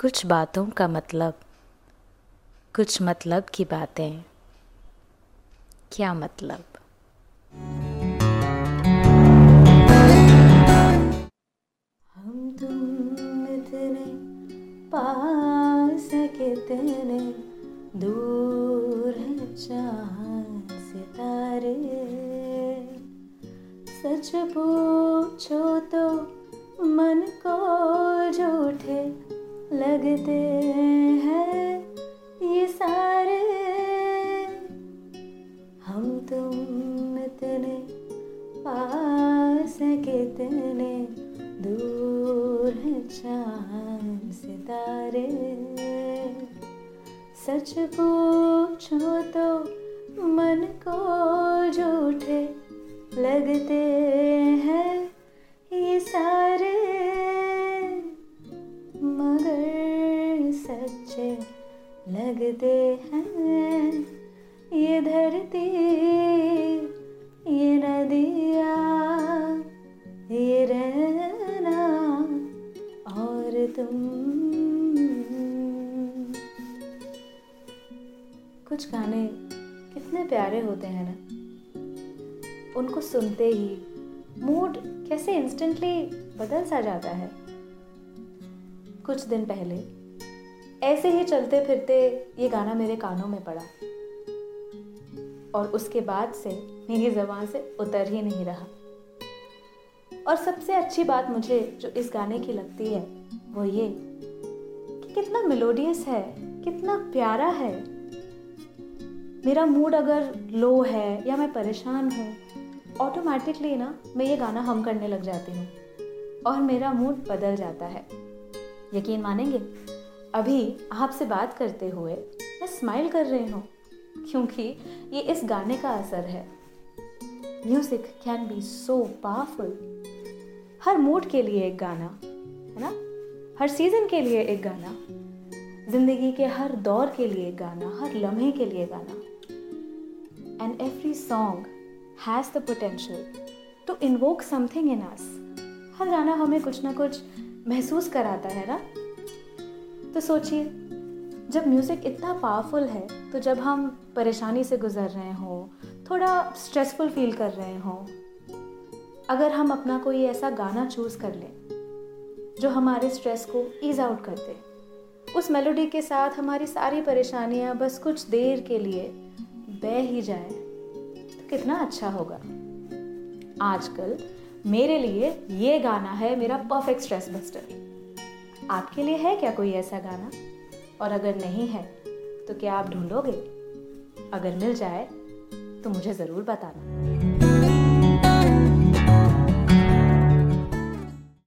कुछ बातों का मतलब कुछ मतलब की बातें। क्या मतलब? हम तुम इतने पास कितने दूर चाँद सितारे। सच पूछो तो मन को झूठे लगते हैं ये सारे। हम तुम इतने पास कितने दूर हैं चाँद सितारे। सच पूछो तो मन को लगते हैं ये धरती, ये नदिया, ये रहना और तुम। कुछ गाने कितने प्यारे होते हैं ना। उनको सुनते ही मूड कैसे इंस्टेंटली बदल सा जाता है। कुछ दिन पहले ऐसे ही चलते फिरते ये गाना मेरे कानों में पड़ा। और उसके बाद से मेरी ज़बान से उतर ही नहीं रहा। और सबसे अच्छी बात मुझे जो इस गाने की लगती है, वो ये कि कितना मेलोडियस है, कितना प्यारा है। मेरा मूड अगर लो है या मैं परेशान हूँ ऑटोमेटिकली ना मैं ये गाना हम करने लग जाती हूँ। और मेरा मूड बदल जाता है। यकीन मानेंगे? अभी आपसे बात करते हुए मैं स्माइल कर रही हूँ, क्योंकि ये इस गाने का असर है। Music can be so powerful her mood के लिए एक गाना, है ना? हर सीज़न के लिए एक गाना, ज़िंदगी के हर दौर के लिए गाना, हर लम्हे के लिए गाना। And every song has the potential to invoke something in us हर गाना हमें कुछ ना कुछ महसूस कराता है ना? तो सोचिए, जब म्यूज़िक इतना पावरफुल है तो जब हम परेशानी से गुजर रहे हों, थोड़ा स्ट्रेसफुल फील कर रहे हों, अगर हम अपना कोई ऐसा गाना चूज़ कर लें, जो हमारे स्ट्रेस को ईज आउट कर दे, उस मेलोडी के साथ हमारी सारी परेशानियाँ बस कुछ देर के लिए बह ही जाए तो कितना अच्छा होगा। आजकल मेरे लिए ये गाना है मेरा परफेक्ट स्ट्रेस बस्टर आपके लिए है क्या कोई ऐसा गाना? और अगर नहीं है तो क्या आप ढूंढोगे? अगर मिल जाए तो मुझे ज़रूर बताना।